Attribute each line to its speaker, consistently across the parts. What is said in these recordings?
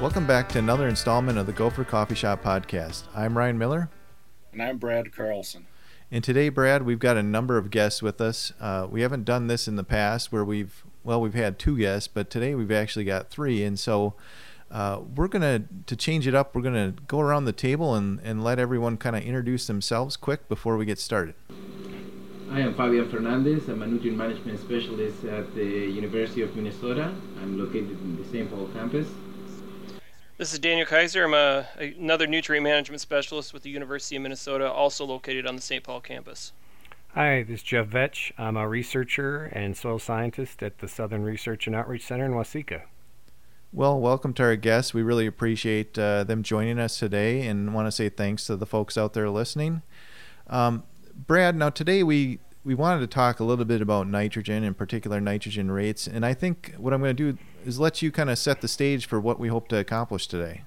Speaker 1: Welcome back to another installment of the Gopher Coffee Shop podcast. I'm Ryan Miller.
Speaker 2: And I'm Brad Carlson.
Speaker 1: And today, Brad, we've got a number of guests with us. Uh, we haven't done this in the past where we've, well, we've had two guests, but today we've actually got three. And so uh, we're going to, to change it up, we're going to go around the table and, and let everyone kind of introduce themselves quick before we get started.
Speaker 3: I am Fabian Fernandez. I'm a nutrient management specialist at the University of Minnesota. I'm located in the St. Paul campus.
Speaker 4: This is Daniel Kaiser. I'm a, another nutrient management specialist with the University of Minnesota, also located on the St. Paul campus.
Speaker 5: Hi, this is Jeff Vetsch. I'm a researcher and soil scientist at the Southern Research and Outreach Center in Waseca.
Speaker 1: Well, welcome to our guests. We really appreciate uh, them joining us today and want to say thanks to the folks out there listening. Um, Brad, now today we we wanted to talk a little bit about nitrogen, in particular nitrogen rates, and I think what I'm going to do is let you kind of set the stage for what we hope to accomplish today.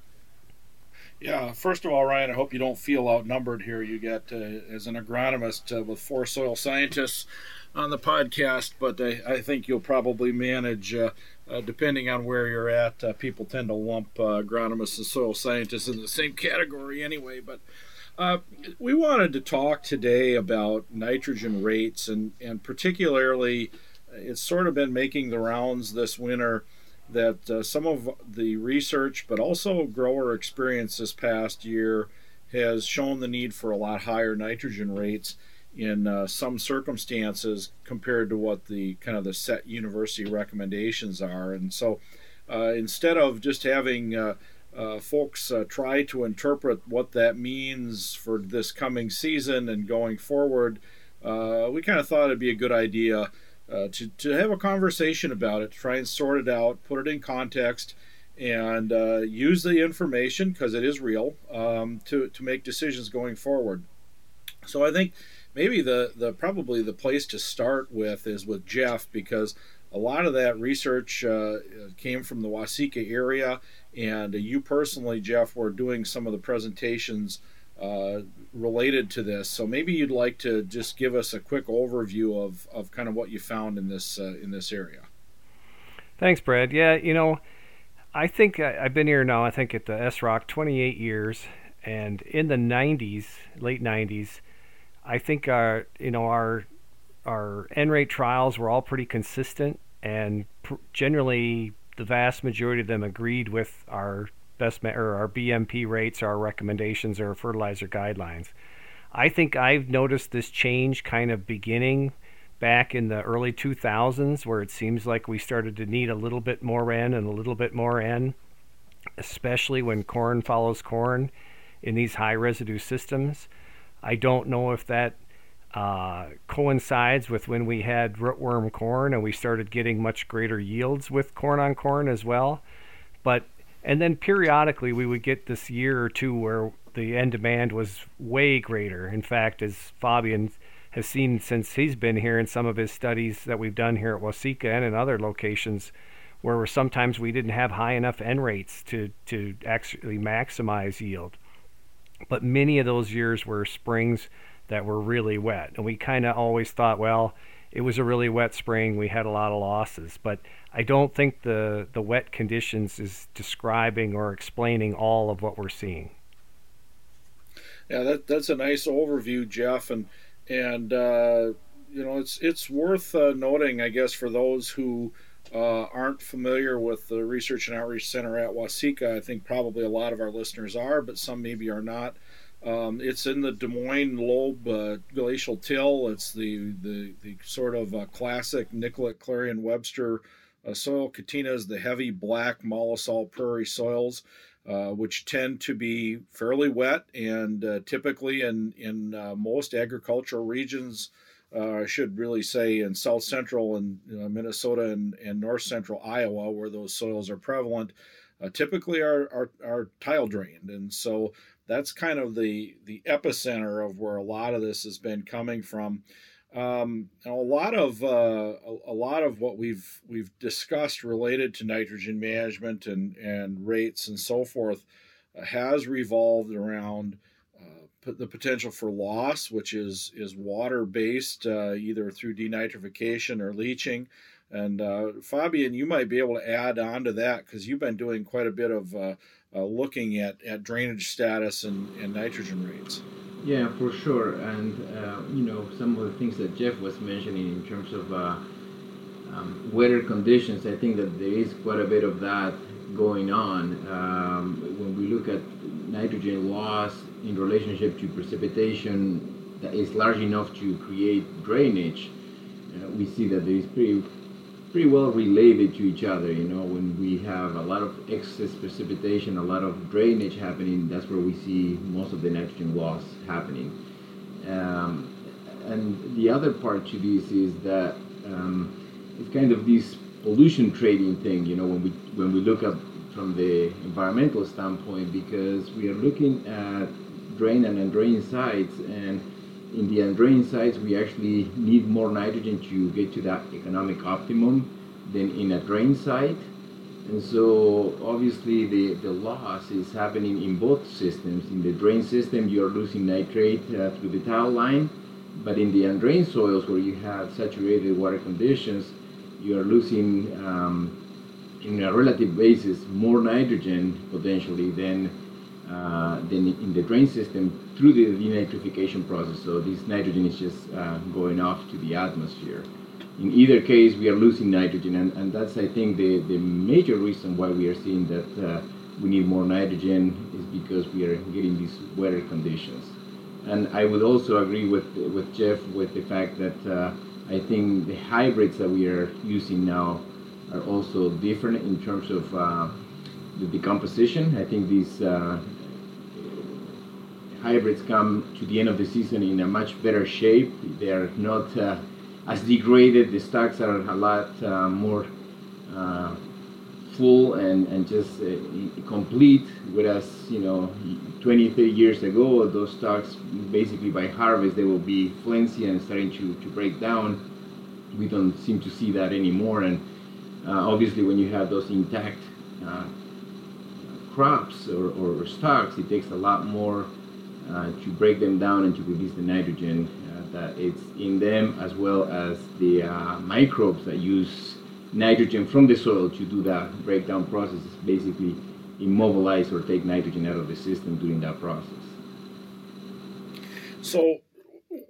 Speaker 2: Yeah, first of all, Ryan, I hope you don't feel outnumbered here. You get, uh, as an agronomist uh, with four soil scientists on the podcast, but I, I think you'll probably manage, uh, uh depending on where you're at. Uh, people tend to lump uh, agronomists and soil scientists in the same category anyway, but uh, we wanted to talk today about nitrogen rates, and, and particularly, it's sort of been making the rounds this winter that uh, some of the research, but also grower experience this past year, has shown the need for a lot higher nitrogen rates in uh, some circumstances compared to what the kind of the set university recommendations are. And so, uh, instead of just having uh, folks uh, try to interpret what that means for this coming season and going forward, uh, we kind of thought it'd be a good idea uh, to, to have a conversation about it, try and sort it out, put it in context, and uh, use the information because it is real um, to, to make decisions going forward. So I think maybe the, the probably the place to start with is with Jeff because a lot of that research uh, came from the Waseca area and you personally, Jeff, were doing some of the presentations uh, related to this. So maybe you'd like to just give us a quick overview of, of kind of what you found in this uh, in this area.
Speaker 5: Thanks, Brad. Yeah, you know, I think I, have been here now. I think at the SROC 28 years, and in the 90s, late 90s, I think our you know our our N rate trials were all pretty consistent and pr- generally the vast majority of them agreed with our best or our BMP rates, our recommendations, or fertilizer guidelines. I think I've noticed this change kind of beginning back in the early 2000s, where it seems like we started to need a little bit more N and a little bit more N, especially when corn follows corn in these high residue systems. I don't know if that uh, coincides with when we had rootworm corn and we started getting much greater yields with corn on corn as well. But and then periodically we would get this year or two where the N demand was way greater. In fact, as Fabian has seen since he's been here in some of his studies that we've done here at Waseca and in other locations, where sometimes we didn't have high enough N rates to, to actually maximize yield. But many of those years were springs that were really wet. And we kind of always thought, well, it was a really wet spring. We had a lot of losses, but I don't think the the wet conditions is describing or explaining all of what we're seeing.
Speaker 2: Yeah, that that's a nice overview, Jeff, and and uh, you know it's it's worth uh, noting, I guess, for those who uh, aren't familiar with the Research and Outreach Center at Waseca. I think probably a lot of our listeners are, but some maybe are not. Um, it's in the Des Moines Lobe uh, Glacial Till. It's the, the, the sort of uh, classic Nicollet Clarion Webster uh, soil. Catena is the heavy black mollisol prairie soils, uh, which tend to be fairly wet and uh, typically in, in most agricultural regions. I should really say in south central and Minnesota and, and north central Iowa, where those soils are prevalent, typically are, are, are tile drained. And so that's kind of the the epicenter of where a lot of this has been coming from. Um, a lot of uh, a, a, lot of what we've we've discussed related to nitrogen management and and rates and so forth uh, has revolved around uh, the potential for loss, which is is water based, uh, either through denitrification or leaching. And uh, Fabian, you might be able to add on to that because you've been doing quite a bit of uh, uh, looking at, at drainage status and, and nitrogen rates.
Speaker 3: Yeah, for sure. And, uh, you know, some of the things that Jeff was mentioning in terms of uh, um, weather conditions, I think that there is quite a bit of that going on. Um, when we look at nitrogen loss in relationship to precipitation that is large enough to create drainage, uh, we see that there is pretty pretty well related to each other. You know, when we have a lot of excess precipitation, a lot of drainage happening, that's where we see most of the nitrogen loss happening. Um, and the other part to this is that um, it's kind of this pollution trading thing. You know, when we when we look at from the environmental standpoint, because we are looking at drain and undrained sites and in the undrained sites, we actually need more nitrogen to get to that economic optimum than in a drain site. And so obviously the, the loss is happening in both systems. In the drain system, you're losing nitrate uh, through the tile line, but in the undrained soils where you have saturated water conditions, you're losing, um, in a relative basis, more nitrogen potentially than uh, than in the drain system through the denitrification process. So this nitrogen is just uh, going off to the atmosphere. In either case, we are losing nitrogen, and, and that's, I think, the, the major reason why we are seeing that uh, we need more nitrogen is because we are getting these weather conditions. And I would also agree with, with Jeff with the fact that uh, I think the hybrids that we are using now are also different in terms of uh, the decomposition. I think these uh, hybrids come to the end of the season in a much better shape. They are not uh, as degraded. The stalks are a lot uh, more uh, full and, and just uh, complete. Whereas, you know, 20, 30 years ago, those stalks basically by harvest, they will be flimsy and starting to, to break down. We don't seem to see that anymore. And uh, obviously, when you have those intact uh, crops or, or stalks, it takes a lot more to break them down and to release the nitrogen uh, that it's in them, as well as the uh, microbes that use nitrogen from the soil to do that breakdown process. is Basically, immobilize or take nitrogen out of the system during that process.
Speaker 2: So,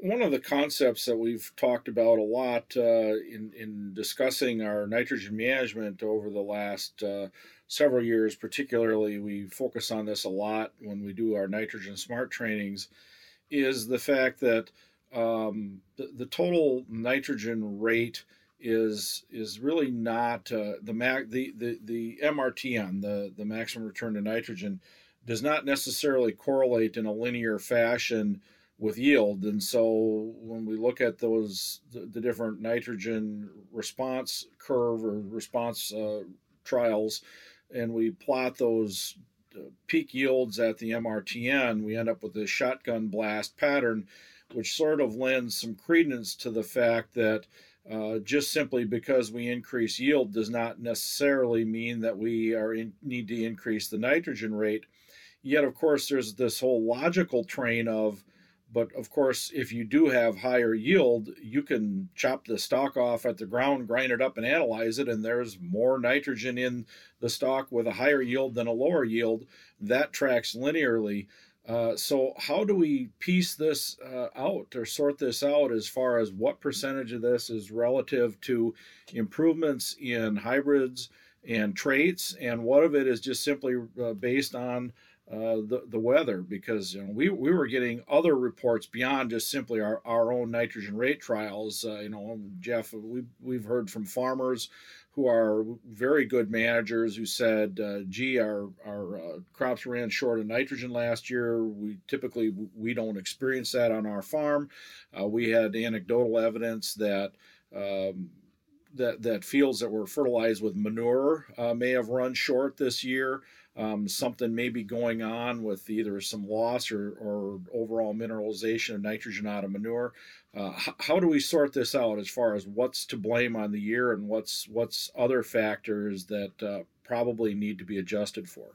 Speaker 2: one of the concepts that we've talked about a lot uh, in in discussing our nitrogen management over the last uh, several years, particularly, we focus on this a lot when we do our nitrogen smart trainings, is the fact that um, the, the total nitrogen rate is is really not uh, the mac the, the the MRTN the the maximum return to nitrogen does not necessarily correlate in a linear fashion with yield. And so when we look at those the, the different nitrogen response curve or response uh, trials and we plot those uh, peak yields at the MRTN, we end up with this shotgun blast pattern, which sort of lends some credence to the fact that uh, just simply because we increase yield does not necessarily mean that we are in, need to increase the nitrogen rate. Yet, of course, there's this whole logical train of but of course, if you do have higher yield, you can chop the stalk off at the ground, grind it up, and analyze it, and there's more nitrogen in the stalk with a higher yield than a lower yield. That tracks linearly. Uh, so, how do we piece this uh, out or sort this out as far as what percentage of this is relative to improvements in hybrids and traits, and what of it is just simply uh, based on uh, the the weather because you know we we were getting other reports beyond just simply our, our own nitrogen rate trials. Uh, you know, Jeff, we we've heard from farmers who are very good managers who said, uh, "Gee, our our uh, crops ran short of nitrogen last year. We typically we don't experience that on our farm. Uh, we had anecdotal evidence that." Um, that, that fields that were fertilized with manure may have run short this year um, something may be going on with either some loss or, or overall mineralization of nitrogen out of manure. Uh, h- how do we sort this out as far as what's to blame on the year and what's what's other factors that uh, probably need to be adjusted for?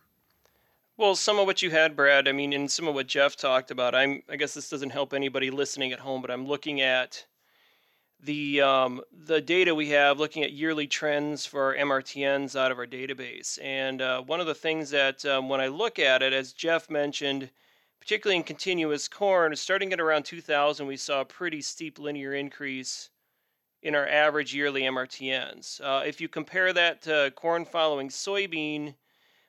Speaker 4: Well, some of what you had, Brad, I mean, and some of what Jeff talked about, I'm I guess this doesn't help anybody listening at home, but I'm looking at the um, the data we have looking at yearly trends for MRTNs out of our database. And uh, one of the things that um, when I look at it, as Jeff mentioned, particularly in continuous corn, starting at around 2000, we saw a pretty steep linear increase in our average yearly MRTNs. Uh, if you compare that to corn following soybean,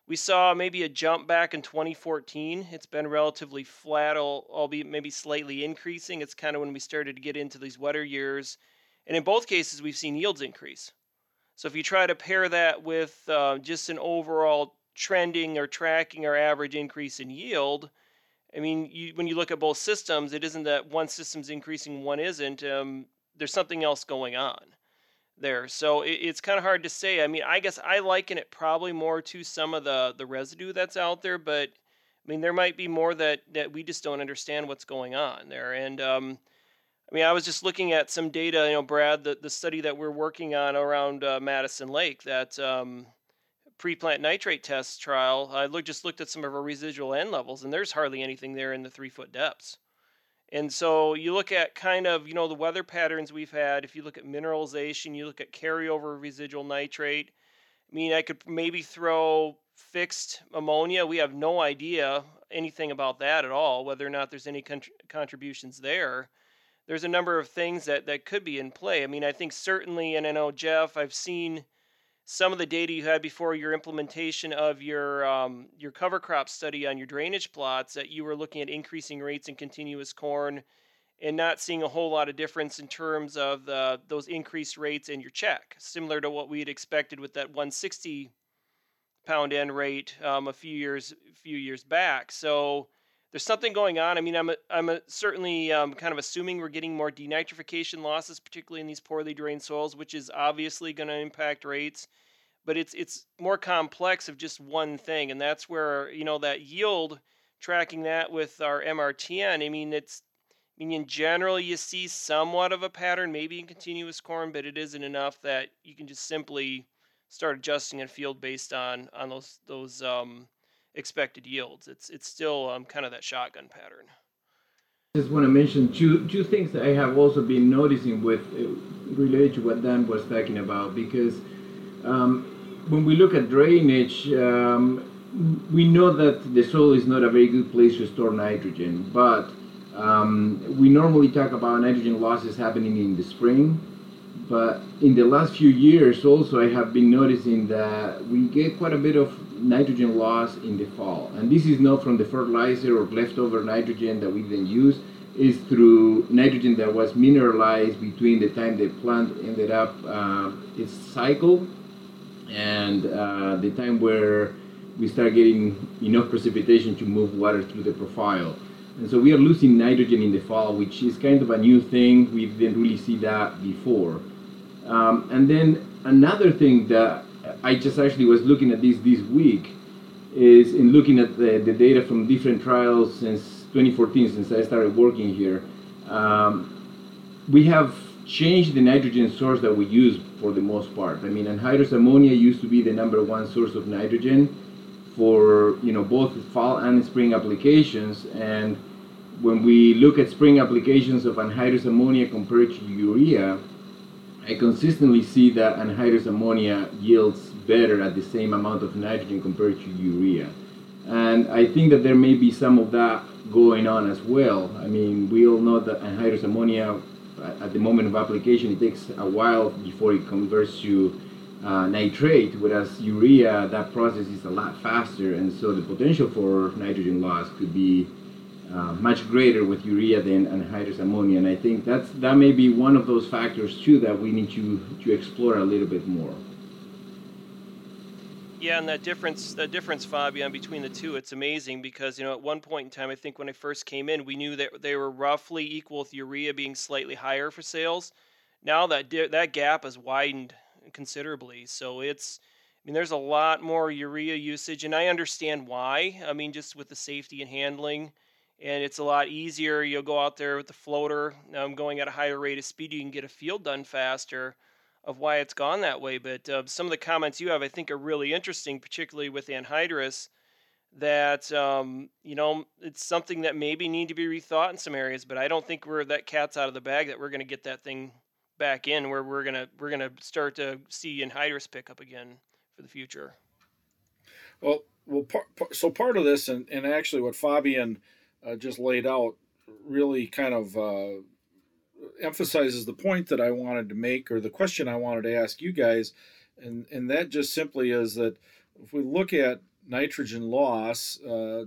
Speaker 4: we saw maybe a jump back in 2014. It's been relatively flat, albeit maybe slightly increasing. It's kind of when we started to get into these wetter years. And in both cases, we've seen yields increase. So if you try to pair that with uh, just an overall trending or tracking our average increase in yield, I mean, you, when you look at both systems, it isn't that one system's increasing, one isn't. Um, there's something else going on there. So it, it's kind of hard to say. I mean, I guess I liken it probably more to some of the the residue that's out there, but I mean, there might be more that that we just don't understand what's going on there. And um, I mean, I was just looking at some data. You know, Brad, the the study that we're working on around uh, Madison Lake, that um, pre-plant nitrate test trial. I look, just looked at some of our residual N levels, and there's hardly anything there in the three foot depths. And so you look at kind of, you know, the weather patterns we've had. If you look at mineralization, you look at carryover residual nitrate. I mean, I could maybe throw fixed ammonia. We have no idea anything about that at all, whether or not there's any contributions there. There's a number of things that, that could be in play. I mean, I think certainly, and I know, Jeff, I've seen some of the data you had before your implementation of your um, your cover crop study on your drainage plots that you were looking at increasing rates in continuous corn and not seeing a whole lot of difference in terms of the, those increased rates in your check, similar to what we had expected with that 160 pound N rate um, a few years few years back. So there's something going on. I mean, I'm a, I'm a, certainly um, kind of assuming we're getting more denitrification losses, particularly in these poorly drained soils, which is obviously going to impact rates. But it's it's more complex of just one thing, and that's where you know that yield tracking that with our MRTN. I mean, it's I mean, in general, you see somewhat of a pattern, maybe in continuous corn, but it isn't enough that you can just simply start adjusting a field based on on those those um, expected yields. It's it's still um, kind of that shotgun pattern.
Speaker 3: Just want to mention two two things that I have also been noticing with uh, related to what Dan was talking about because um, when we look at drainage. Um, we know that the soil is not a very good place to store nitrogen, but um, we normally talk about nitrogen losses happening in the spring. But in the last few years, also, I have been noticing that we get quite a bit of nitrogen loss in the fall. And this is not from the fertilizer or leftover nitrogen that we then use, is through nitrogen that was mineralized between the time the plant ended up uh, its cycle and uh, the time where we start getting enough precipitation to move water through the profile. And so we are losing nitrogen in the fall, which is kind of a new thing. We didn't really see that before. Um, and then another thing that I just actually was looking at this this week is in looking at the, the data from different trials since 2014, since I started working here. Um, we have changed the nitrogen source that we use for the most part. I mean, anhydrous ammonia used to be the number one source of nitrogen for you know both fall and spring applications. And when we look at spring applications of anhydrous ammonia compared to urea, I consistently see that anhydrous ammonia yields better at the same amount of nitrogen compared to urea. And I think that there may be some of that going on as well. I mean, we all know that anhydrous ammonia, at the moment of application, it takes a while before it converts to uh, nitrate, whereas urea, that process is a lot faster, and so the potential for nitrogen loss could be uh, much greater with urea than anhydrous ammonia. And I think that's that may be one of those factors too that we need to to explore a little bit more.
Speaker 4: Yeah, and that difference, that difference, Fabian, between the two, it's amazing because you know at one point in time, I think when I first came in, we knew that they were roughly equal with urea being slightly higher for sales. Now that di- that gap has widened considerably, so it's. I mean, there's a lot more urea usage, and I understand why. I mean, just with the safety and handling and it's a lot easier. You'll go out there with the floater um, going at a higher rate of speed. You can get a field done faster of why it's gone that way. But uh, some of the comments you have, I think, are really interesting, particularly with anhydrous. That um, you know, it's something that maybe need to be rethought in some areas. But I don't think we're that cat's out of the bag that we're going to get that thing back in where we're gonna we're gonna start to see anhydrous pick up again for the future.
Speaker 2: Well, well, par, par, so part of this, and, and actually what Fabian uh, just laid out, really kind of uh, emphasizes the point that I wanted to make, or the question I wanted to ask you guys, and and that just simply is that if we look at nitrogen loss uh,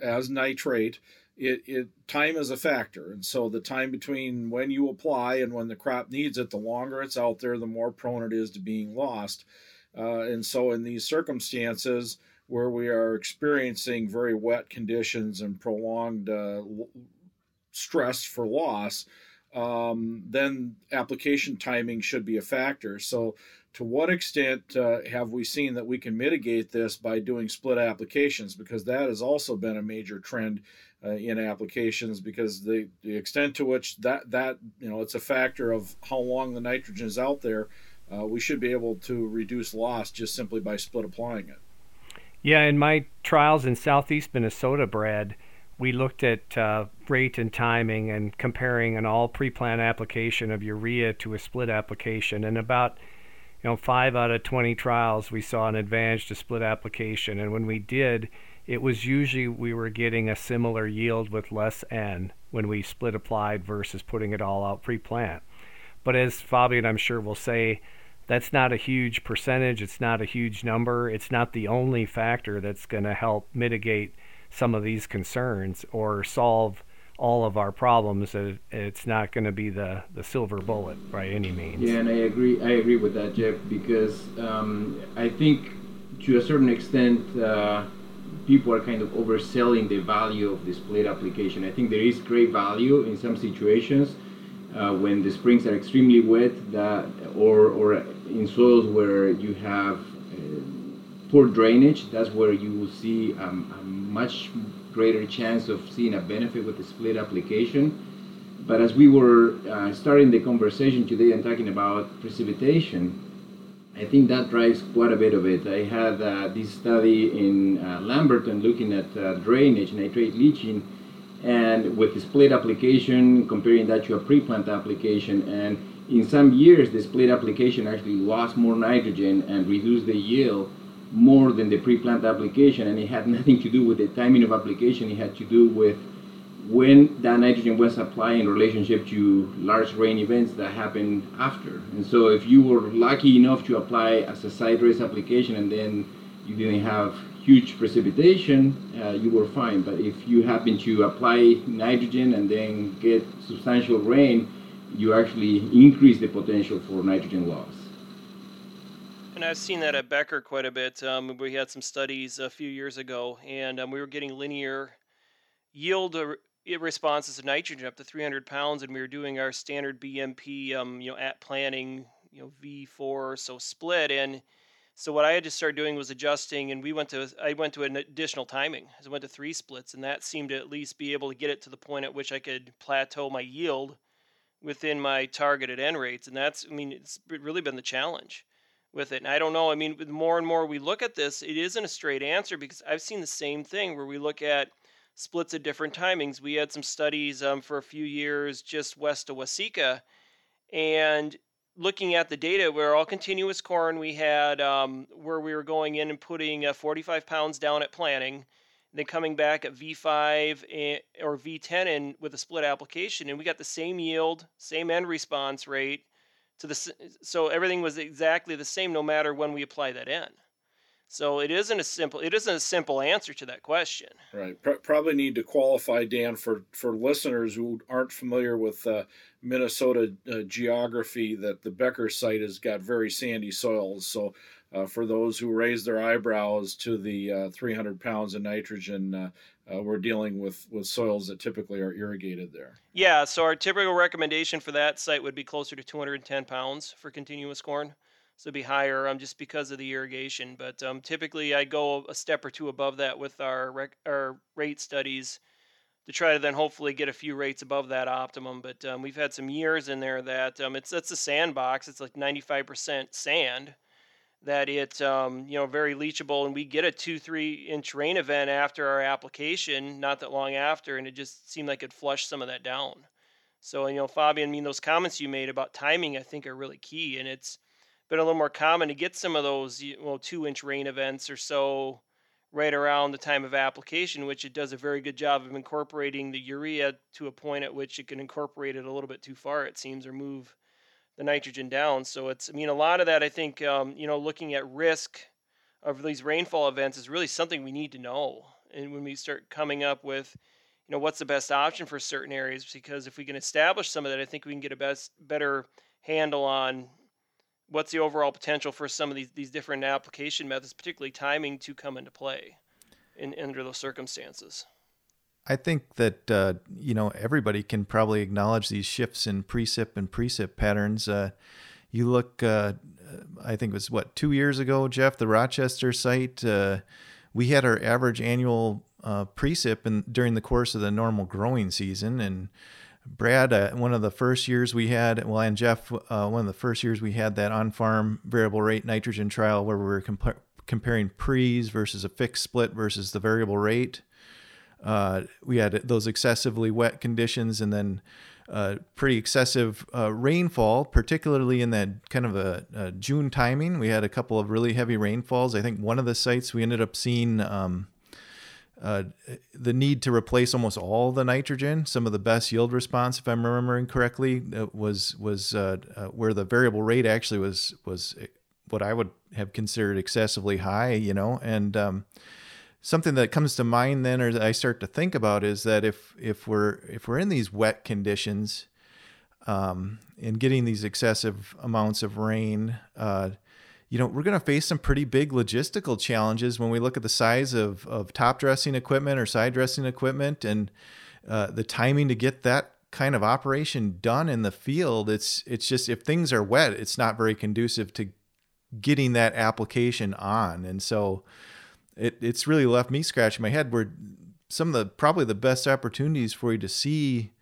Speaker 2: as nitrate, it, it time is a factor, and so the time between when you apply and when the crop needs it, the longer it's out there, the more prone it is to being lost. Uh, and so, in these circumstances where we are experiencing very wet conditions and prolonged uh, stress for loss, um, then application timing should be a factor. So, to what extent uh, have we seen that we can mitigate this by doing split applications? Because that has also been a major trend uh, in applications. Because the the extent to which that that you know it's a factor of how long the nitrogen is out there, uh, we should be able to reduce loss just simply by split applying it.
Speaker 5: Yeah, in my trials in southeast Minnesota, Brad, we looked at uh, rate and timing and comparing an all pre-plant application of urea to a split application, and about you know, five out of 20 trials, we saw an advantage to split application. And when we did, it was usually we were getting a similar yield with less N when we split applied versus putting it all out pre plant. But as Fabian, I'm sure, will say, that's not a huge percentage. It's not a huge number. It's not the only factor that's going to help mitigate some of these concerns or solve all of our problems. It's not going to be the, the silver bullet by any means.
Speaker 3: Yeah, and I agree. I agree with that, Jeff, because um, I think to a certain extent, uh, people are kind of overselling the value of this split application. I think there is great value in some situations uh, when the springs are extremely wet, that or or in soils where you have uh, poor drainage. That's where you will see um, a much greater chance of seeing a benefit with the split application. But as we were uh, starting the conversation today and talking about precipitation, I think that drives quite a bit of it. I had uh, this study in uh, Lamberton looking at uh, drainage, nitrate leaching, and with split application, comparing that to a pre-plant application. And in some years, the split application actually lost more nitrogen and reduced the yield more than the pre-plant application, and it had nothing to do with the timing of application. It had to do with when that nitrogen was applied in relationship to large rain events that happened after. And so, if you were lucky enough to apply as a side dress application and then you didn't have huge precipitation, uh, you were fine. But if you happen to apply nitrogen and then get substantial rain, you actually increase the potential for nitrogen loss.
Speaker 4: And I've seen that at Becker quite a bit. Um, we had some studies a few years ago, and um, we were getting linear yield responses of nitrogen up to 300 pounds, and we were doing our standard BMP, um, you know, at planting, you know, V4, so split. And so what I had to start doing was adjusting, and we went to I went to an additional timing. I went to three splits, and that seemed to at least be able to get it to the point at which I could plateau my yield within my targeted N rates, and that's I mean it's really been the challenge with it. And I don't know. I mean, more and more we look at this, it isn't a straight answer because I've seen the same thing where we look at splits at different timings. We had some studies um, for a few years just west of Waseca, and looking at the data, where all continuous corn. We had um, where we were going in and putting uh, 45 pounds down at planting, then coming back at V5 eh, or V10 in with a split application, and we got the same yield, same N response rate to the so everything was exactly the same no matter when we apply that in. So it isn't a simple it isn't a simple answer to that question.
Speaker 2: Right. Pro- probably need to qualify Dan for for listeners who aren't familiar with uh, Minnesota uh, geography that the Becker site has got very sandy soils. So uh, for those who raise their eyebrows to the uh, 300 pounds of nitrogen, uh, uh, we're dealing with, with soils that typically are irrigated there.
Speaker 4: Yeah, so our typical recommendation for that site would be closer to 210 pounds for continuous corn. So be higher um, just because of the irrigation. But um, typically, I go a step or two above that with our rec- our rate studies to try to then hopefully get a few rates above that optimum. But um, we've had some years in there that um, it's it's a sandbox. It's like 95% sand that it's um, you know very leachable and we get a two three inch rain event after our application not that long after and it just seemed like it flushed some of that down So, you know, Fabian, I mean, those comments you made about timing, I think, are really key. And it's been a little more common to get some of those, well, two inch rain events or so right around the time of application, which it does a very good job of incorporating the urea to a point at which it can incorporate it a little bit too far, it seems, or move the nitrogen down. So it's, I mean, a lot of that, I think, um, you know, looking at risk of these rainfall events is really something we need to know. And when we start coming up with, you know, what's the best option for certain areas, because if we can establish some of that, I think we can get a best, better handle on what's the overall potential for some of these, these different application methods, particularly timing, to come into play in, under those circumstances.
Speaker 1: I think that uh, you know everybody can probably acknowledge these shifts in precip and precip patterns. Uh, you look, uh, I think it was what two years ago, Jeff, the Rochester site. Uh, we had our average annual uh, precip in, during the course of the normal growing season, and Brad, uh, one of the first years we had, well, and Jeff, uh, one of the first years we had that on-farm variable rate nitrogen trial where we were comp- comparing pre's versus a fixed split versus the variable rate. Uh, we had those excessively wet conditions and then uh, pretty excessive uh, rainfall, particularly in that kind of a, a, June timing. We had a couple of really heavy rainfalls. I think one of the sites we ended up seeing um, uh, the need to replace almost all the nitrogen. Some of the best yield response, if I'm remembering correctly, uh, was was uh, uh, where the variable rate actually was was what I would have considered excessively high. You know, and um, something that comes to mind then, or that I start to think about, is that if if we're if we're in these wet conditions, um, and getting these excessive amounts of rain uh, you know, we're going to face some pretty big logistical challenges when we look at the size of, of top dressing equipment or side dressing equipment and uh, the timing to get that kind of operation done in the field. It's it's just if things are wet, it's not very conducive to getting that application on, and so it it's really left me scratching my head. Where some of the probably the best opportunities for you to see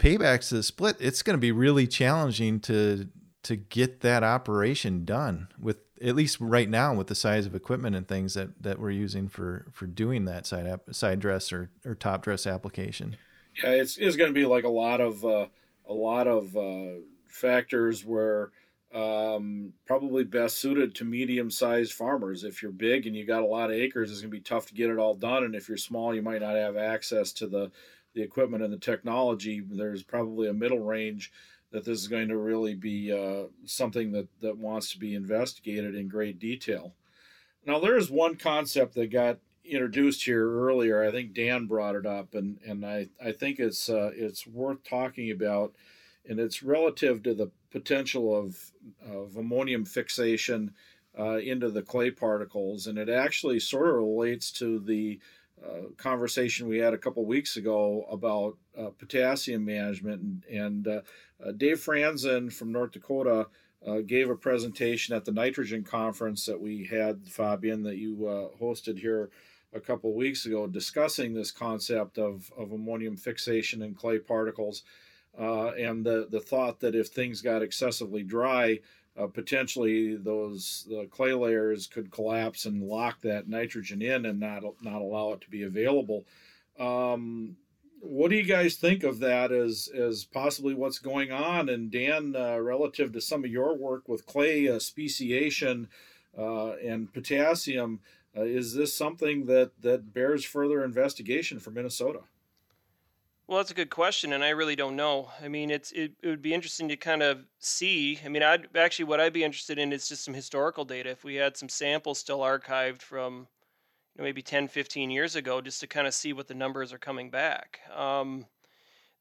Speaker 1: paybacks to the split, it's going to be really challenging to to get that operation done with at least right now with the size of equipment and things that, that we're using for, for doing that side app, side dress or, or top dress application.
Speaker 2: Yeah, it's, it's going to be like a lot of uh, a lot of uh, factors where um, probably best suited to medium sized farmers. If you're big and you got a lot of acres, it's going to be tough to get it all done. And if you're small, you might not have access to the the equipment and the technology. There's probably a middle range that this is going to really be uh, something that, that wants to be investigated in great detail. Now, there is one concept that got introduced here earlier. I think Dan brought it up, and, and I, I think it's uh, it's worth talking about, and it's relative to the potential of, of ammonium fixation uh, into the clay particles, and it actually sort of relates to the uh, conversation we had a couple weeks ago about uh, potassium management, and, and uh, uh, Dave Franzen from North Dakota uh, gave a presentation at the nitrogen conference that we had, Fabian, that you uh, hosted here a couple weeks ago, discussing this concept of, of ammonium fixation in clay particles. And the, the thought that if things got excessively dry, uh, potentially those the clay layers could collapse and lock that nitrogen in and not not allow it to be available. Um, what do you guys think of that as as possibly what's going on? And Dan, uh, relative to some of your work with clay uh, speciation uh, and potassium, uh, is this something that that bears further investigation for Minnesota?
Speaker 4: Well, that's a good question, and I really don't know. I mean, it's it, it would be interesting to kind of see. I mean, I'd actually what I'd be interested in is just some historical data. If we had some samples still archived from know, maybe 10, 15 years ago, just to kind of see what the numbers are coming back. Um,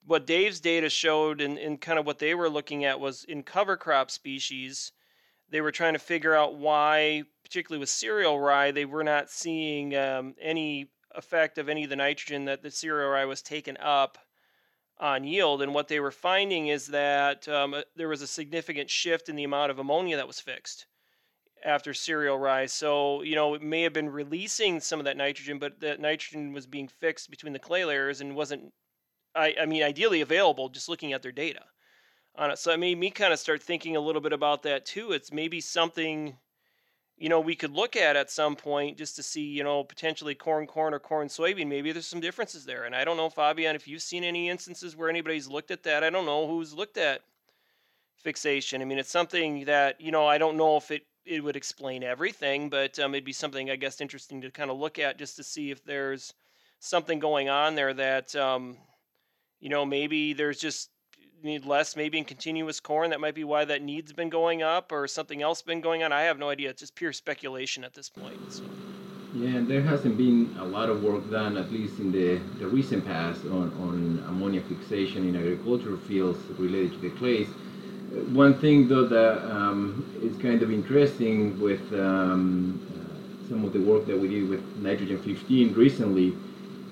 Speaker 4: what Dave's data showed and, and kind of what they were looking at was in cover crop species, they were trying to figure out why, particularly with cereal rye, they were not seeing um, any effect of any of the nitrogen that the cereal rye was taken up on yield. And what they were finding is that um, uh, there was a significant shift in the amount of ammonia that was fixed after cereal rye. So, you know, it may have been releasing some of that nitrogen, but that nitrogen was being fixed between the clay layers and wasn't, I, I mean, ideally available just looking at their data on it. So it made me kind of start thinking a little bit about that too. It's maybe something you know, we could look at at some point just to see, you know, potentially corn, corn, or corn, soybean. Maybe there's some differences there. And I don't know, Fabian, if you've seen any instances where anybody's looked at that. I don't know who's looked at fixation. I mean, it's something that, you know, I don't know if it, it would explain everything, but um, it'd be something, I guess, interesting to kind of look at just to see if there's something going on there that, um, you know, maybe there's just need less maybe in continuous corn. That might be why that need's been going up or something else been going on. I have no idea. It's just pure speculation at this point. So.
Speaker 3: Yeah, and there hasn't been a lot of work done, at least in the, the recent past, on, on ammonia fixation in agricultural fields related to the clays. One thing, though, that um, is kind of interesting with um, uh, some of the work that we did with nitrogen 15 recently,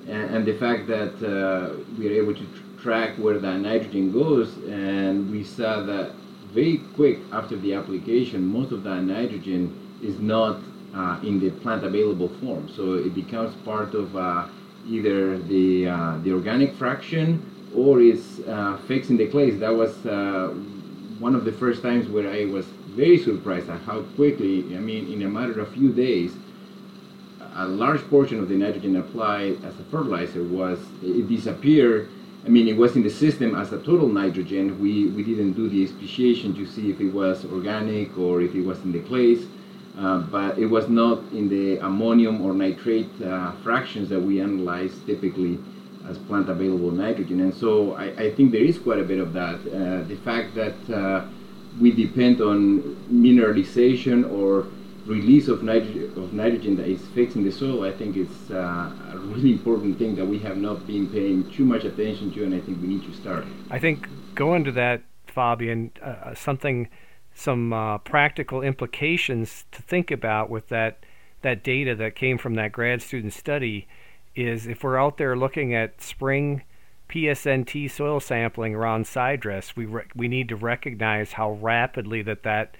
Speaker 3: and, and the fact that uh, we are able to track where that nitrogen goes, and we saw that very quick after the application, most of that nitrogen is not uh, in the plant available form. So it becomes part of uh, either the uh, the organic fraction or is uh, fixing the clays. That was one of the first times where I was very surprised at how quickly, I mean, in a matter of few days, a large portion of the nitrogen applied as a fertilizer was it disappeared I mean, it was in the system as a total nitrogen. We, we didn't do the speciation to see if it was organic or if it was in the clays, uh, but it was not in the ammonium or nitrate uh, fractions that we analyze typically as plant available nitrogen. And so I, I think there is quite a bit of that. Uh, the fact that uh, we depend on mineralization or release of of nitrogen that is fixing the soil, I think it's uh, a really important thing that we have not been paying too much attention to, and I think we need to start.
Speaker 5: I think going to that, Fabian, uh, uh, something, some uh, practical implications to think about with that that data that came from that grad student study is if we're out there looking at spring PSNT soil sampling around side dress, we re- we need to recognize how rapidly that that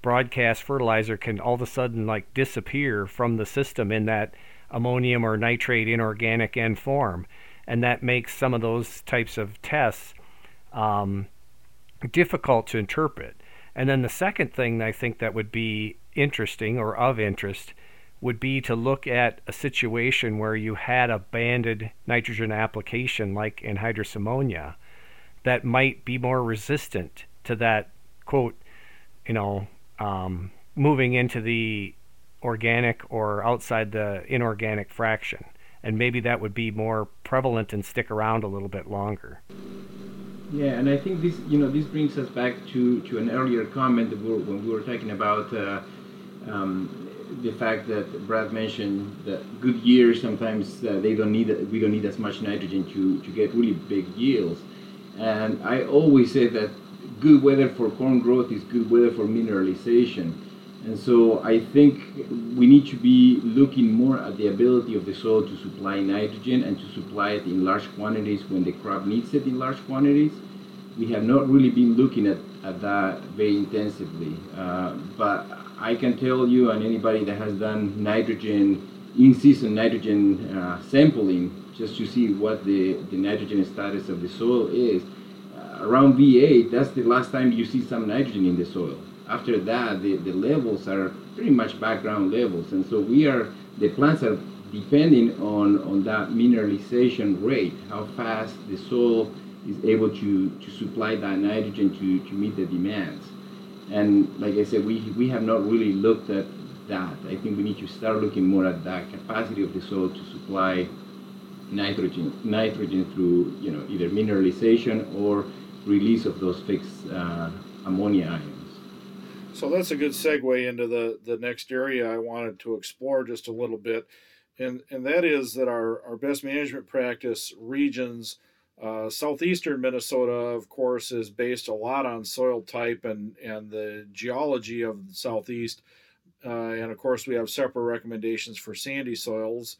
Speaker 5: broadcast fertilizer can all of a sudden like disappear from the system in that ammonium or nitrate inorganic N form. And that makes some of those types of tests um, difficult to interpret. And then the second thing I think that would be interesting or of interest would be to look at a situation where you had a banded nitrogen application like anhydrous ammonia that might be more resistant to that quote, you know, um, moving into the organic or outside the inorganic fraction. And maybe that would be more prevalent and stick around a little bit longer.
Speaker 3: Yeah, and I think this, you know, this brings us back to, to an earlier comment when we were talking about uh, um, the fact that Brad mentioned that good years sometimes uh, they don't need we don't need as much nitrogen to, to get really big yields. And I always say that good weather for corn growth is good weather for mineralization. And so I think we need to be looking more at the ability of the soil to supply nitrogen and to supply it in large quantities when the crop needs it in large quantities. We have not really been looking at, at that very intensively. Uh, but I can tell you and anybody that has done nitrogen, in-season nitrogen uh, sampling, just to see what the, the nitrogen status of the soil is, around V8, that's the last time you see some nitrogen in the soil. After that, the, the levels are pretty much background levels. And so we are, the plants are depending on, on that mineralization rate, how fast the soil is able to, to supply that nitrogen to, to meet the demands. And like I said, we, we have not really looked at that. I think we need to start looking more at that capacity of the soil to supply nitrogen, nitrogen through you know either mineralization or release of those fixed uh, ammonia ions.
Speaker 2: So that's a good segue into the, the next area I wanted to explore just a little bit. And, and that is that our, our best management practice regions, uh, southeastern Minnesota, of course, is based a lot on soil type and, and the geology of the southeast. Uh, and of course, we have separate recommendations for sandy soils.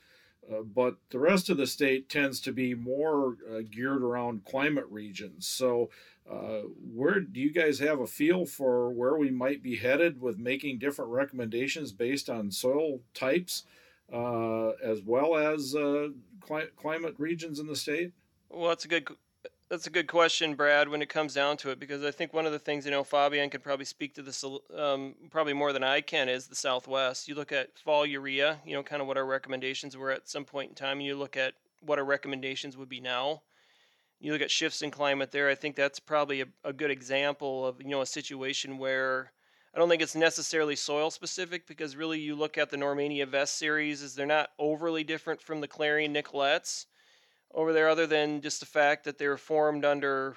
Speaker 2: Uh, but the rest of the state tends to be more uh, geared around climate regions. So, uh, where do you guys have a feel for where we might be headed with making different recommendations based on soil types, uh, as well as cli- climate regions in the state?
Speaker 4: Well, that's a good that's a good question, Brad. When it comes down to it, because I think one of the things you know Fabian can probably speak to this um, probably more than I can is the Southwest. You look at fall urea, you know, kind of what our recommendations were at some point in time, and you look at what our recommendations would be now. You look at shifts in climate there. I think that's probably a, a good example of you know a situation where I don't think it's necessarily soil specific because really you look at the Normania Ves series is they're not overly different from the Clarion Nicolettes over there other than just the fact that they were formed under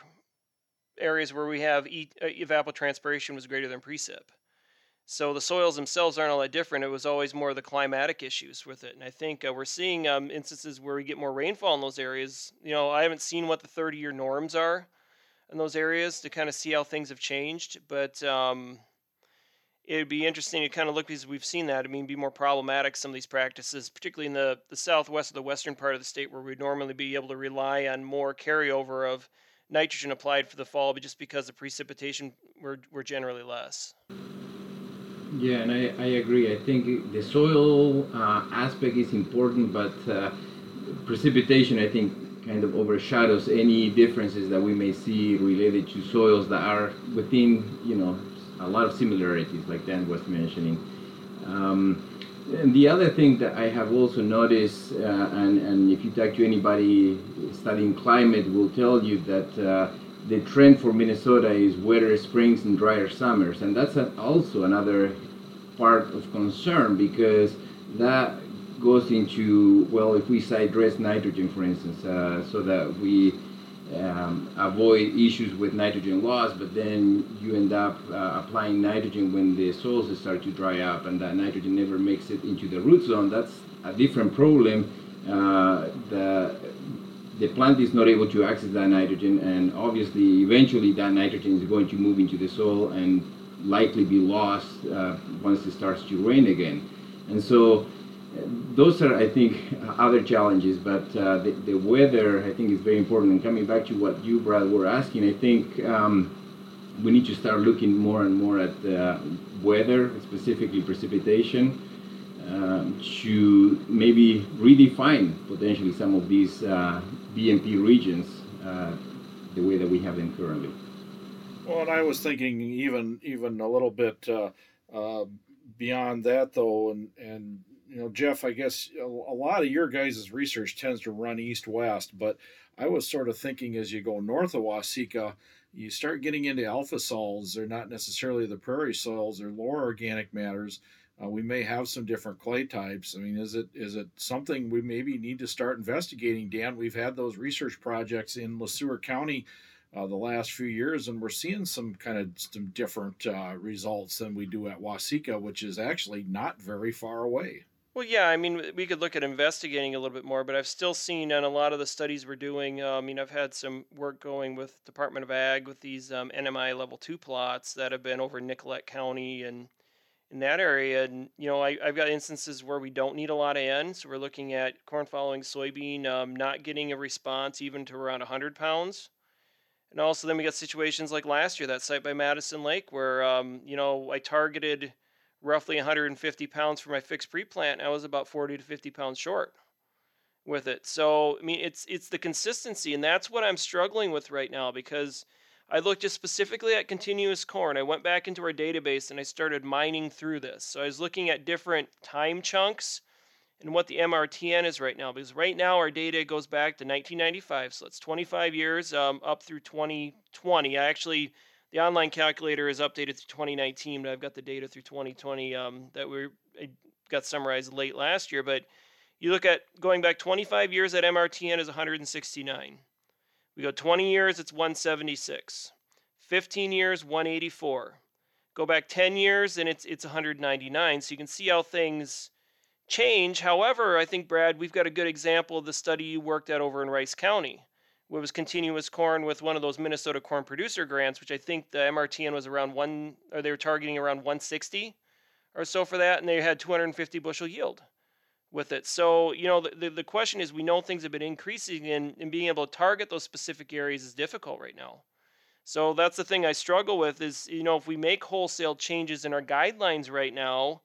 Speaker 4: areas where we have e- uh, evapotranspiration was greater than precip. So the soils themselves aren't all that different. It was always more of the climatic issues with it. And I think uh, we're seeing um, instances where we get more rainfall in those areas. You know, I haven't seen what the 30 year norms are in those areas to kind of see how things have changed. But um, it'd be interesting to kind of look because we've seen that. I mean, be more problematic some of these practices, particularly in the, the southwest or the western part of the state where we'd normally be able to rely on more carryover of nitrogen applied for the fall, but just because the precipitation were, were generally less.
Speaker 3: Yeah, and I, I agree. I think the soil uh, aspect is important, but uh, precipitation, I think, kind of overshadows any differences that we may see related to soils that are within, you know, a lot of similarities, like Dan was mentioning. Um, and the other thing that I have also noticed, uh, and, and if you talk to anybody studying climate, will tell you that uh, the trend for Minnesota is wetter springs and drier summers, and that's also another part of concern because that goes into well, if we side dress nitrogen, for instance, uh, so that we um, avoid issues with nitrogen loss, but then you end up uh, applying nitrogen when the soils start to dry up and that nitrogen never makes it into the root zone. That's a different problem. Uh, the, the plant is not able to access that nitrogen, and obviously, eventually, that nitrogen is going to move into the soil and likely be lost uh, once it starts to rain again. And so, those are, I think, other challenges. But uh, the, the, weather, I think, is very important. And coming back to what you, Brad, were asking, I think um, we need to start looking more and more at uh, weather, specifically precipitation, uh, to maybe redefine potentially some of these uh, BMP regions uh, the way that we have them currently.
Speaker 2: Well, and I was thinking even even a little bit uh, beyond that, though, and and you know, Jeff, I guess a, lot of your guys' research tends to run east west, but I was sort of thinking as you go north of Waseca, you start getting into Alfisols. They're not necessarily the prairie soils; they're lower organic matters. Uh, we may have some different clay types. I mean, is it is it something we maybe need to start investigating? Dan, we've had those research projects in Le Sueur County uh, the last few years, and we're seeing some kind of some different uh, results than we do at Waseca, which is actually not very far away.
Speaker 4: Well, yeah, I mean, we could look at investigating a little bit more, but I've still seen on a lot of the studies we're doing. Uh, I mean, I've had some work going with Department of Ag with these um, NMI level two plots that have been over Nicollet County and in that area. And you know, I, have got instances where we don't need a lot of N, so we're looking at corn following soybean um, not getting a response even to around 100 pounds. And also, then we got situations like last year, that site by Madison Lake, where um, you know I targeted roughly 150 pounds for my fixed pre-plant. I was about 40 to 50 pounds short with it. So I mean, it's it's the consistency, and that's what I'm struggling with right now because I looked just specifically at continuous corn. I went back into our database and I started mining through this. So I was looking at different time chunks and what the MRTN is right now. Because right now our data goes back to 1995, so it's 25 years um, up through 2020. I actually the online calculator is updated to 2019, but I've got the data through 2020 um, that we got summarized late last year. But you look at going back 25 years at MRTN is 169. We go 20 years, it's 176. 15 years, 184. Go back 10 years, and it's it's 199. So you can see how things change. However, I think Brad, we've got a good example of the study you worked at over in Rice County what was continuous corn with one of those Minnesota corn producer grants, which I think the MRTN was around one, or they were targeting around 160 or so for that, and they had 250 bushel yield with it. So, you know, the, the, the question is we know things have been increasing, and, and being able to target those specific areas is difficult right now. So that's the thing I struggle with is, you know, if we make wholesale changes in our guidelines right now,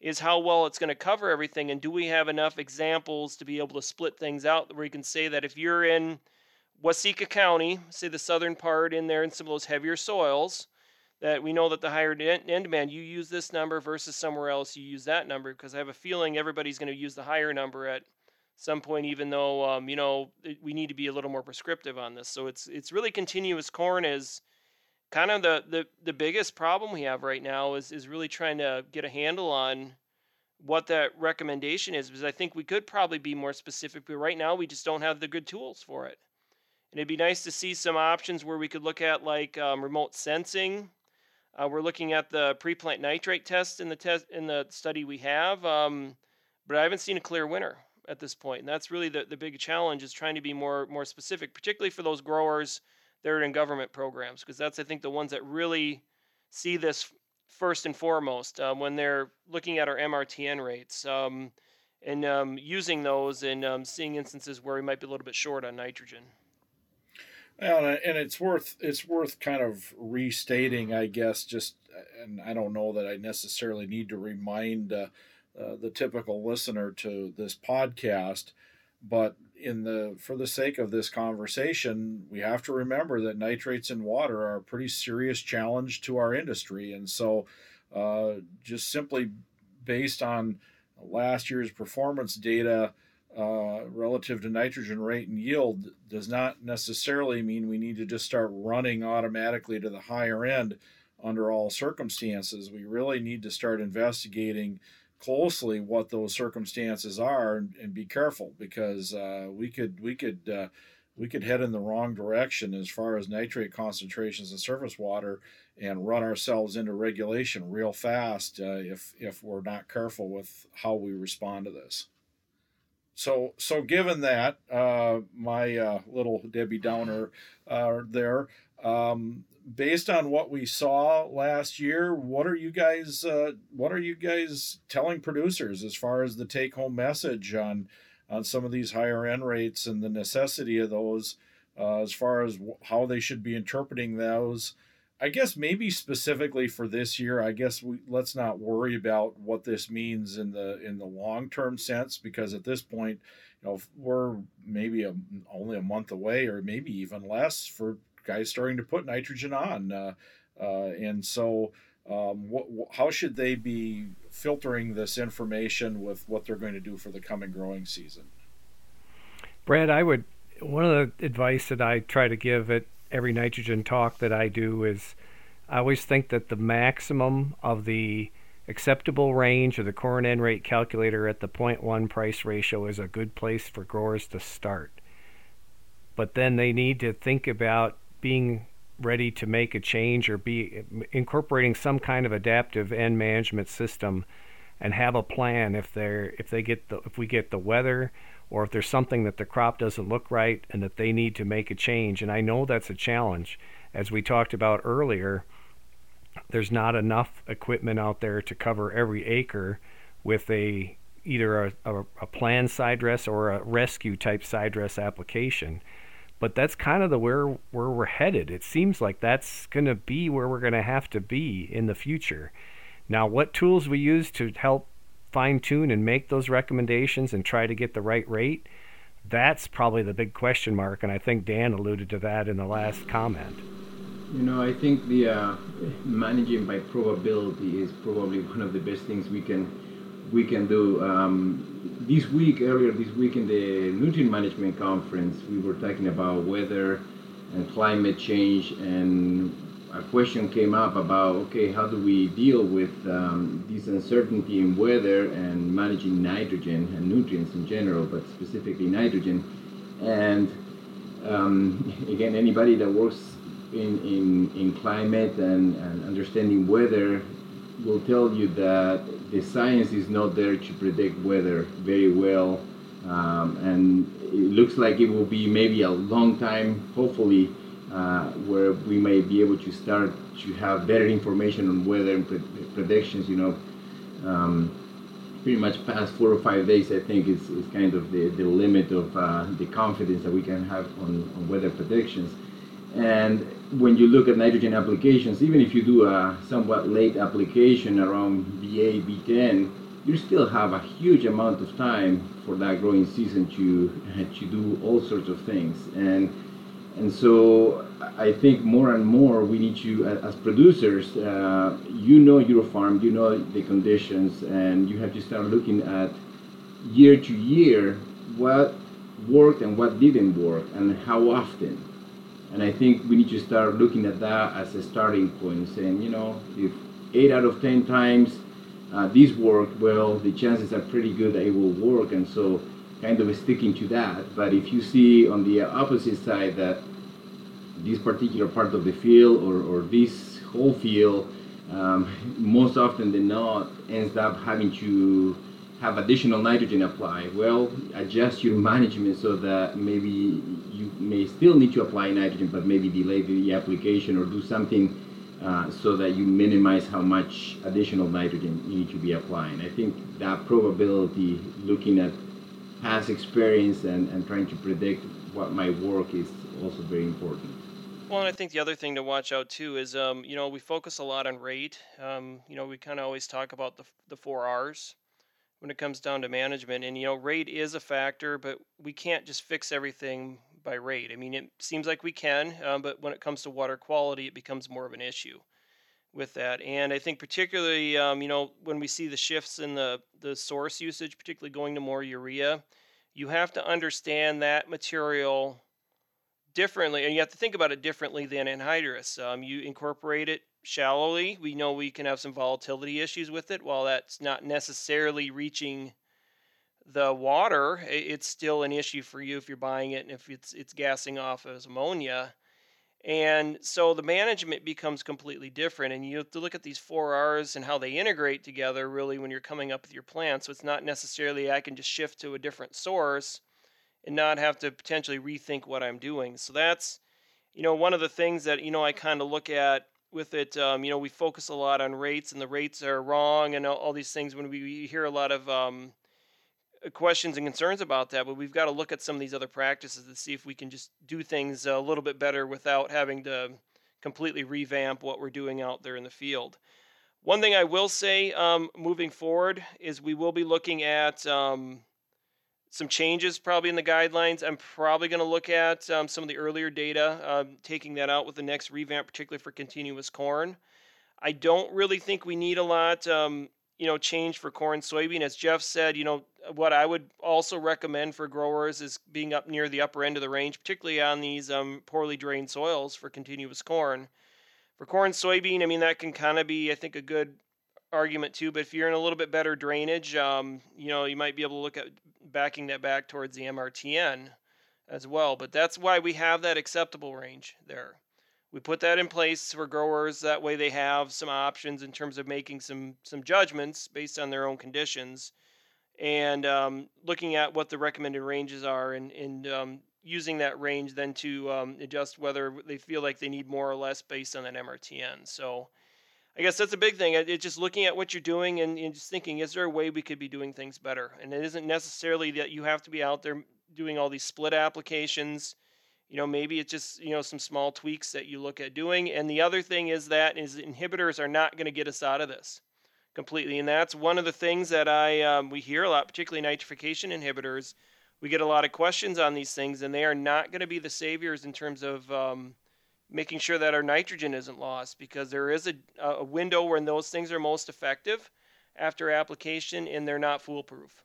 Speaker 4: is how well it's going to cover everything, and do we have enough examples to be able to split things out where you can say that if you're in Waseca County, say the southern part in there, and some of those heavier soils, that we know that the higher N demand, you use this number versus somewhere else, you use that number, because I have a feeling everybody's going to use the higher number at some point, even though um, you know we need to be a little more prescriptive on this. So it's it's really continuous corn is kind of the, the the biggest problem we have right now is is really trying to get a handle on what that recommendation is because I think we could probably be more specific, but right now we just don't have the good tools for it. And it'd be nice to see some options where we could look at like um, remote sensing. Uh, we're looking at the pre-plant nitrate test in the test in the study we have, um, but I haven't seen a clear winner at this point. And that's really the, the big challenge is trying to be more more specific, particularly for those growers that are in government programs, because that's I think the ones that really see this first and foremost um, when they're looking at our MRTN rates um, and um, using those and um, seeing instances where we might be a little bit short on nitrogen.
Speaker 2: And it's worth it's worth kind of restating, I guess. Just and I don't know that I necessarily need to remind uh, uh, the typical listener to this podcast, but in the for the sake of this conversation, we have to remember that nitrates in water are a pretty serious challenge to our industry, and so uh, just simply based on last year's performance data uh, relative to nitrogen rate and yield does not necessarily mean we need to just start running automatically to the higher end under all circumstances. We really need to start investigating closely what those circumstances are and, and be careful because uh, we could we could uh, we could head in the wrong direction as far as nitrate concentrations in surface water and run ourselves into regulation real fast uh, if if we're not careful with how we respond to this. So so given that uh, my uh, little Debbie Downer uh, there. Um, based on what we saw last year, what are you guys uh, what are you guys telling producers as far as the take home message on on some of these higher N rates and the necessity of those uh, as far as how they should be interpreting those? I guess maybe specifically for this year, I guess we let's not worry about what this means in the in the long term sense because at this point, you know, we're maybe a, only a month away or maybe even less for guys starting to put nitrogen on, uh, uh, and so um, how should they be filtering this information with what they're going to do for the coming growing season?
Speaker 5: Brad, I would one of the advice that I try to give at every nitrogen talk that I do is I always think that the maximum of the acceptable range of the corn N rate calculator at the 0.1 price ratio is a good place for growers to start. But then they need to think about being ready to make a change or be incorporating some kind of adaptive N management system and have a plan if they're if they get the if we get the weather or if there's something that the crop doesn't look right and that they need to make a change and I know that's a challenge as we talked about earlier there's not enough equipment out there to cover every acre with a either a, a, a planned side dress or a rescue type side dress application but that's kind of the where where we're headed. It seems like that's going to be where we're going to have to be in the future. Now, what tools we use to help fine tune and make those recommendations and try to get the right rate, that's probably the big question mark. And I think Dan alluded to that in the last comment.
Speaker 3: You know, I think the uh, managing by probability is probably one of the best things we can we can do. Um, this week, earlier this week in the nutrient management conference, we were talking about weather and climate change, and a question came up about okay, how do we deal with um, this uncertainty in weather and managing nitrogen and nutrients in general, but specifically nitrogen. And um, again, anybody that works in, in, in climate and, and understanding weather will tell you that the science is not there to predict weather very well, um, and it looks like it will be maybe a long time, hopefully, uh, where we may be able to start to have better information on weather and pre- predictions. You know, um, pretty much past four or five days, I think is, is kind of the, the limit of uh, the confidence that we can have on, on weather predictions. And when you look at nitrogen applications, even if you do a somewhat late application around V8, V10, you still have a huge amount of time for that growing season to to do all sorts of things. And And so I think more and more we need to, as producers, uh, you know your farm, you know the conditions, and you have to start looking at year to year what worked and what didn't work and how often. And I think we need to start looking at that as a starting point, saying, you know, if eight out of ten times uh, this worked, well, the chances are pretty good that it will work. And so kind of sticking to that. But if you see on the opposite side that this particular part of the field or, or this whole field, um, most often than not, ends up having to have additional nitrogen applied. Well, adjust your management so that maybe you may still need to apply nitrogen, but maybe delay the application or do something uh, so that you minimize how much additional nitrogen you need to be applying. I think that probability, looking at past experience and, and trying to predict what might work is also very important.
Speaker 4: Well, and I think the other thing to watch out too is, um, you know, we focus a lot on rate. Um, you know, we kind of always talk about the the four R's when it comes down to management, and you know, rate is a factor, but we can't just fix everything by rate. I mean, it seems like we can, um, but when it comes to water quality, it becomes more of an issue with that. And I think particularly, um, you know, when we see the shifts in the the source usage, particularly going to more urea, you have to understand that material differently, and you have to think about it differently than anhydrous. Um, you incorporate it shallowly. We know we can have some volatility issues with it. While that's not necessarily reaching the water, it's still an issue for you if you're buying it and if it's it's gassing off as ammonia. And so the management becomes completely different. And you have to look at these four R's and how they integrate together really when you're coming up with your plan. So it's not necessarily I can just shift to a different source and not have to potentially rethink what I'm doing. So that's, you know, one of the things that, you know, I kind of look at with it. Um, you know, we focus a lot on rates and the rates are wrong and all, these things when we, we hear a lot of, um, questions and concerns about that, but we've got to look at some of these other practices to see if we can just do things a little bit better without having to completely revamp what we're doing out there in the field. One thing I will say um, moving forward is we will be looking at um, some changes probably in the guidelines. I'm probably going to look at um, some of the earlier data, um, taking that out with the next revamp, particularly for continuous corn. I don't really think we need a lot um, you know, change for corn, soybean. As Jeff said, you know, what I would also recommend for growers is being up near the upper end of the range, particularly on these um, poorly drained soils for continuous corn. For corn, soybean, I mean, that can kind of be, I think, a good argument too. But if you're in a little bit better drainage, um, you know, you might be able to look at backing that back towards the MRTN as well. But that's why we have that acceptable range there we put that in place for growers that way they have some options in terms of making some some judgments based on their own conditions and um, looking at what the recommended ranges are and, and um, using that range then to um, adjust whether they feel like they need more or less based on that mrtn so i guess that's a big thing it's just looking at what you're doing and, and just thinking is there a way we could be doing things better? And it isn't necessarily that you have to be out there doing all these split applications you know maybe it's just you know some small tweaks that you look at doing and the other thing is that is inhibitors are not going to get us out of this completely and that's one of the things that i um, we hear a lot particularly nitrification inhibitors. We get a lot of questions on these things and they are not going to be the saviors in terms of um, making sure that our nitrogen isn't lost because there is a, a window when those things are most effective after application and they're not foolproof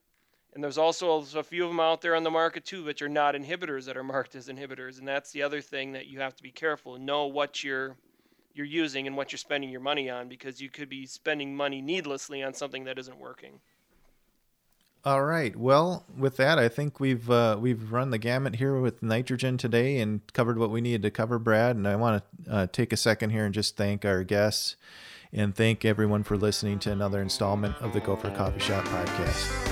Speaker 4: and there's also a few of them out there on the market too, which are not inhibitors that are marked as inhibitors. And that's the other thing that you have to be careful and know what you're you're using and what you're spending your money on because you could be spending money needlessly on something that isn't working.
Speaker 1: All right. Well, with that, I think we've uh, we've run the gamut here with nitrogen today and covered what we needed to cover, Brad. And I want to uh, take a second here and just thank our guests and thank everyone for listening to another installment of the Gopher Coffee Shop podcast.